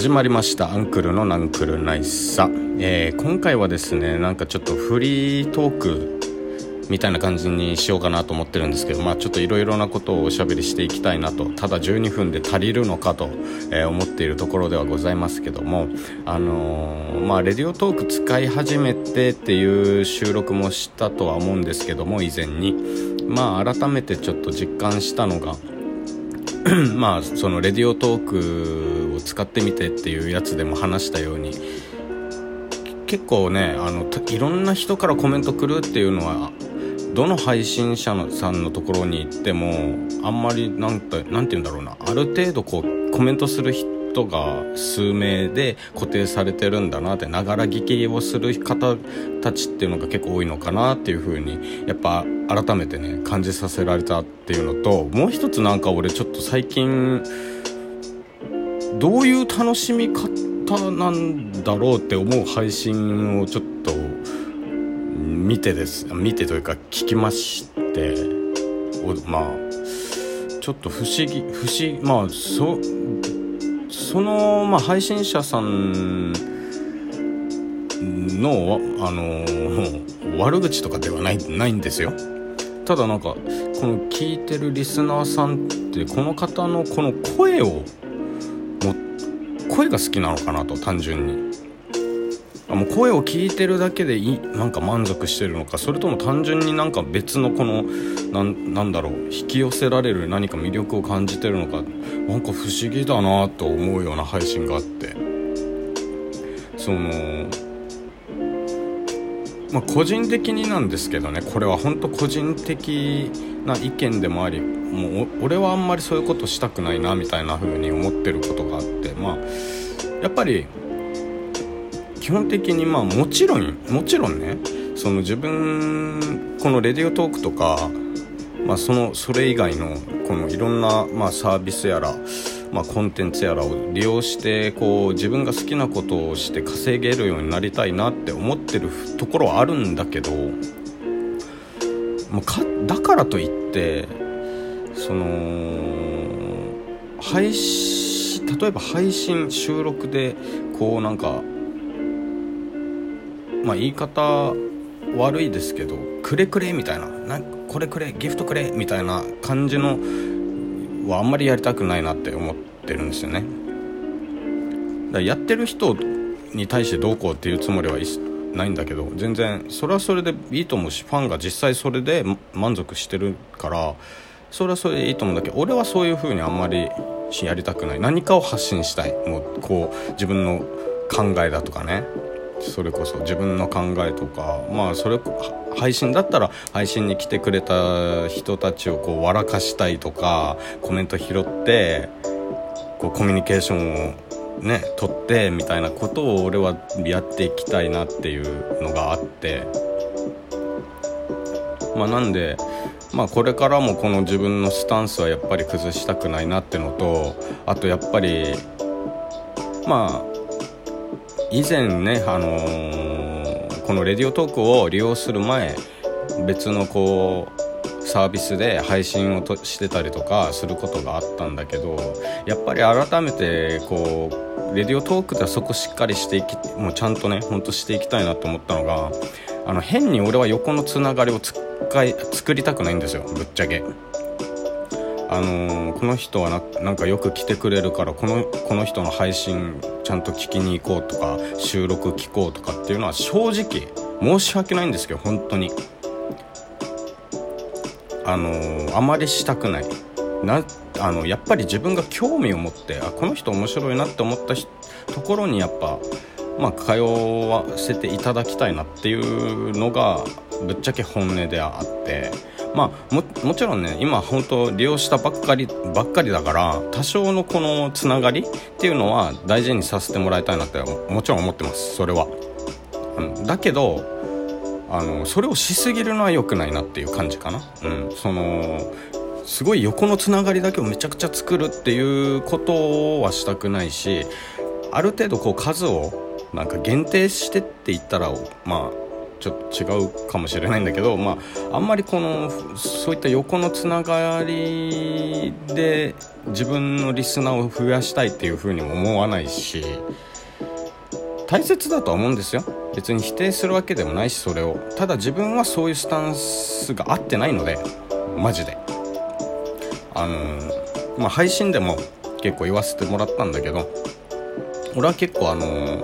始まりました。アンクルのナンクルナイスさ、えー、今回はですねなんかちょっとフリートークみたいな感じにしようかなと思ってるんですけどまあちょっといろいろなことをおしゃべりしていきたいなと。ただ12分で足りるのかと、えー、思っているところではございますけどもあのー、まあレディオトーク使い始めてっていう収録もしたとは思うんですけども以前に。まあ改めてちょっと実感したのが まあそのレディオトークを使ってみてっていうやつでも話したように結構ねあのいろんな人からコメント来るっていうのはどの配信者のさんのところに行ってもあんまりなんてなんて言うんだろうなある程度こうコメントする人が数名で固定されてるんだなってながら聞きをする方たちっていうのが結構多いのかなっていう風にやっぱ改めてね感じさせられたっていうのともう一つなんか俺ちょっと最近どういう楽しみ方なんだろうって思う配信をちょっと見てです。見てというか聞きまして。まあちょっと不思議不思議まあそうその、まあ、配信者さんのあの悪口とかではないないんですよ。ただなんかこの聞いてるリスナーさんってこの方のこの声をも声が好きなのかなと単純に。もう声を聞いてるだけでいなんか満足してるのか。それとも単純になんか別のこのなんだろう引き寄せられる何か魅力を感じてるのか。なんか不思議だなと思うような配信があって。そのまあ個人的になんですけどね。これは本当個人的な意見でもありもう俺はあんまりそういうことしたくないなみたいな風に思ってることがあって。まあやっぱり基本的にまあもちろんもちろんねその自分このレディオトークとか、まあ、そのそれ以外のこのいろんな、まあ、サービスやら、まあ、コンテンツやらを利用してこう自分が好きなことをして稼げるようになりたいなって思ってるところはあるんだけどもうかだからといってその配信例えば配信収録でこうなんかまあ言い方悪いですけどくれくれみたいななこれくれギフトくれみたいな感じのはあんまりやりたくないなって思ってるんですよね。だやってる人に対してどうこうっていうつもりはないんだけど全然それはそれでいいと思うしファンが実際それで満足してるからそれはそれでいいと思うんだけど俺はそういう風にあんまりやりたくない。何かを発信したい。もうこう自分の考えだとかね。それこそ自分の考えとかまあそれ配信だったら配信に来てくれた人たちをこう笑かしたいとかコメント拾ってこうコミュニケーションをね取ってみたいなことを俺はやっていきたいなっていうのがあって。まあなんでまあこれからもこの自分のスタンスはやっぱり崩したくないなってのとあとやっぱりまあ以前ね、あのー、このレディオトークを利用する前別のこうサービスで配信をとしてたりとかすることがあったんだけどやっぱり改めてこうレディオトークではそこしっかりしていきもうちゃんとねほんとしていきたいなと思ったのがあの変に俺は横のつながりを使い作りたくないんですよぶっちゃけ。あのー、この人はなんかよく来てくれるからこのこの人の配信ちゃんと聞きに行こうとか収録聞こうとかっていうのは正直申し訳ないんですけど本当に。あのー、あまりしたくない。なあのやっぱり自分が興味を持ってあこの人面白いなって思ったところにやっぱまあ通わせていただきたいなっていうのがぶっちゃけ本音であって。まあももちろんね今本当利用したばっかりばっかりだから多少のこのつながりっていうのは大事にさせてもらいたいなってもちろん思ってますそれは、うん、だけどあのそれをしすぎるのは良くないなっていう感じかな。うんそのすごい横のつながりだけをめちゃくちゃ作るっていうことはしたくないしある程度こう数をなんか限定してって言ったらまあちょっと違うかもしれないんだけど、まあ、あんまりこのそういった横のつながりで自分のリスナーを増やしたいっていうふうにも思わないし大切だとは思うんですよ。別に否定するわけでもないしそれを。ただ自分はそういうスタンスが合ってないのでマジで。あの、まあ配信でも結構言わせてもらったんだけど俺は結構あの、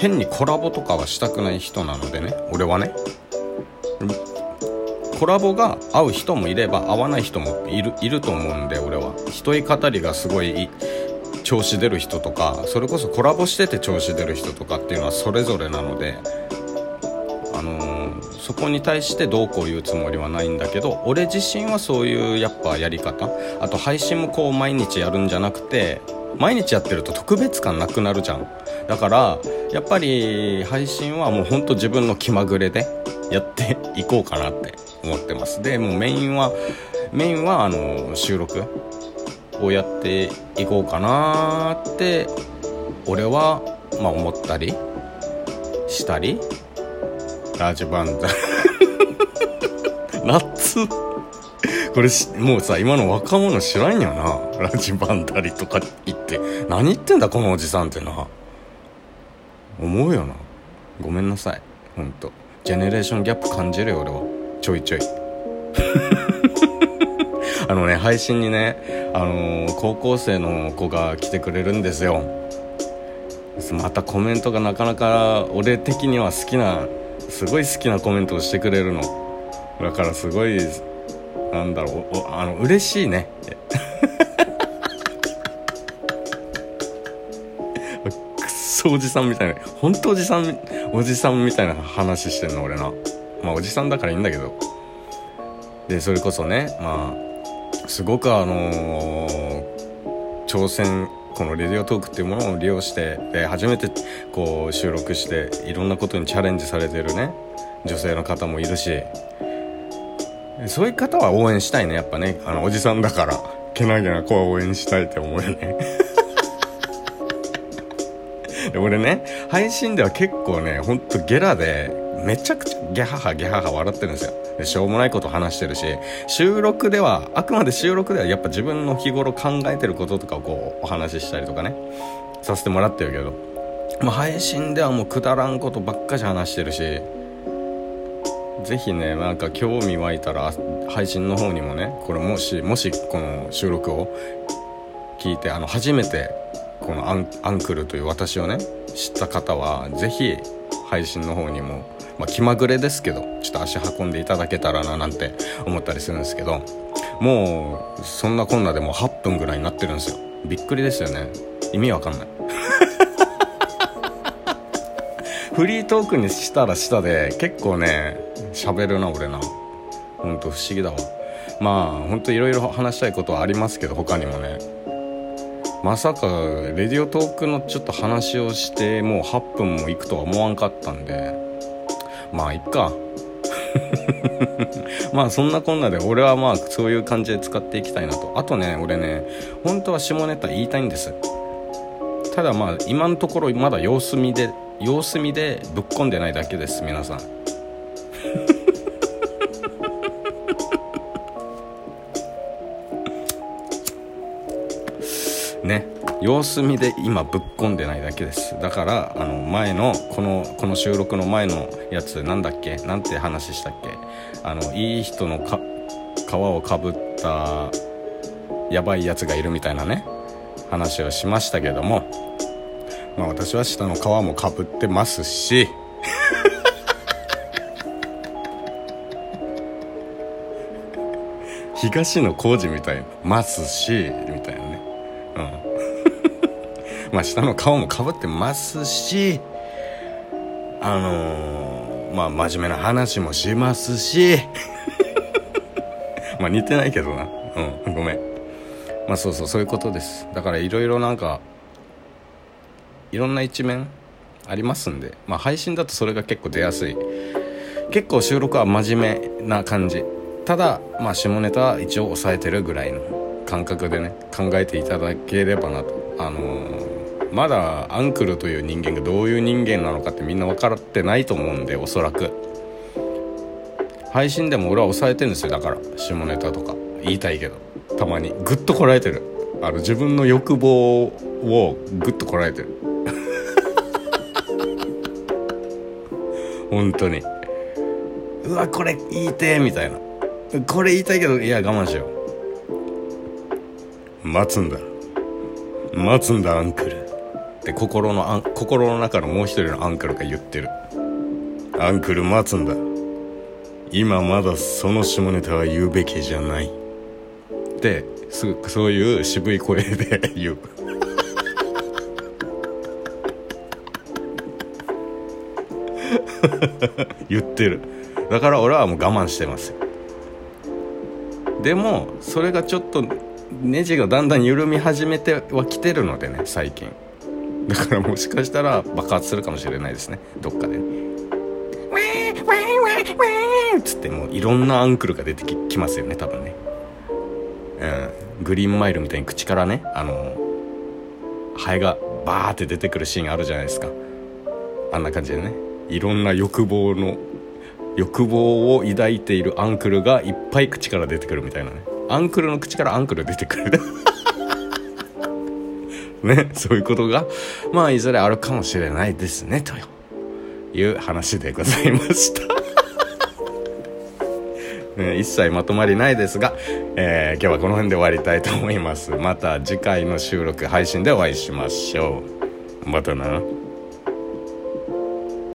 変にコラボとかはしたくない人なのでね。俺はね。コラボが合う人もいれば合わない人もいるいると思うんで俺は。一人語りがすごい調子出る人とかそれこそコラボしてて調子出る人とかっていうのはそれぞれなので、あのー、そこに対してどうこう言うつもりはないんだけど俺自身はそういうやっぱやり方。あと配信もこう毎日やるんじゃなくて毎日やってると特別感なくなるじゃん。だからやっぱり配信はもうほんと自分の気まぐれでやっていこうかなって思ってます。でもうメインはメインはあの収録をやっていこうかなって俺はまあ思ったりしたりラジバンダ夏 これしもうさ今の若者知らんよな。ラジバンダリとか言って。何言ってんだこのおじさんってな思うよな。ごめんなさい。ほんと。ジェネレーションギャップ感じるよ俺は。ちょいちょい。あのね配信にね、あのー、高校生の子が来てくれるんですよ。またコメントがなかなか俺的には好きなすごい好きなコメントをしてくれるの。だからすごいなんだろうあの嬉しいね。くそおじさんみたいな本当おじさんおじさんみたいな話してんの俺な。まあおじさんだからいいんだけど。でそれこそねまあすごくあのー、挑戦このレディオトークっていうものを利用して、えー、初めてこう収録していろんなことにチャレンジされてるね女性の方もいるしそういう方は応援したいね。やっぱね。あのおじさんだから。けなげな子は応援したいって思うよね。俺ね配信では結構ねほんとゲラでめちゃくちゃギャハハギャハハ笑ってるんですよ。でしょうもないこと話してるし収録ではあくまで収録ではやっぱ自分の日頃考えてることとかをこうお話ししたりとかねさせてもらってるけど、まあ、配信ではもうくだらんことばっかし話してるしぜひねなんか興味湧いたら配信の方にもねこれもしもしこの収録を聞いてあの初めてこのアンアンクルという私をね知った方はぜひ配信の方にもまあ、気まぐれですけどちょっと足運んでいただけたらななんて思ったりするんですけどもうそんなこんなでもう8分ぐらいになってるんですよ。びっくりですよね。意味わかんない。フリートークにしたらしたで結構ね喋るな俺な。ほんと不思議だわ。まあほんといろいろ話したいことはありますけど他にもね。まさかレディオトークのちょっと話をしてもう8分もいくとは思わんかったんで。まあいっか。まあそんなこんなで俺はまあそういう感じで使っていきたいなと。あとね俺ね本当は下ネタ言いたいんです。ただまあ今のところまだ様子見で様子見でぶっ込んでないだけです皆さん。様子見で今ぶっ込んでないだけです。だからあの前のこのこの収録の前のやつなんだっけ？なんて話したっけ？あのいい人のか皮をかぶったやばいやつがいるみたいなね話をしましたけども。まあ私は下の皮もかぶってますし。東野幸治みたいますしみたいなね。うん。まあ下の顔もかぶってますしあのー、まあ真面目な話もしますし。まあ似てないけどな。うんごめん。まあそうそうそういうことです。だからいろいろなんかいろんな一面ありますんで。まあ配信だとそれが結構出やすい。結構収録は真面目な感じ。ただまあ下ネタは一応抑えてるぐらいの感覚でね考えていただければなと。あのーまだアンクルという人間がどういう人間なのかってみんな分かってないと思うんでおそらく。配信でも俺は抑えてるんですよだから。下ネタとか。言いたいけど。たまに。グッとこらえてる。あの自分の欲望をグッとこらえてる。本当に。うわこれ言いてみたいな。これ言いたいけどいや我慢しよう。待つんだ。待つんだアンクル。って心のアン心の中のもう一人のアンクルが言ってる。アンクル待つんだ。今まだその下ネタは言うべきじゃない。ってすそういう渋い声で言う。言ってる。だから俺はもう我慢してますでもそれがちょっとネジがだんだん緩み始めてはきてるのでね最近。だからもしかしたら爆発するかもしれないですね。どっかで。ね「わーわーわーわー」っつってもういろんなアンクルが出てきますよね多分ね。うん。グリーンマイルみたいに口からねあのハエがバーって出てくるシーンあるじゃないですか。あんな感じでね。いろんな欲望の欲望を抱いているアンクルがいっぱい口から出てくるみたいなね。アンクルの口からアンクル出てくる。ねそういうことがまあいずれあるかもしれないですねという話でございました。ね、一切まとまりないですが、えー、今日はこの辺で終わりたいと思います。また次回の収録配信でお会いしましょう。またな。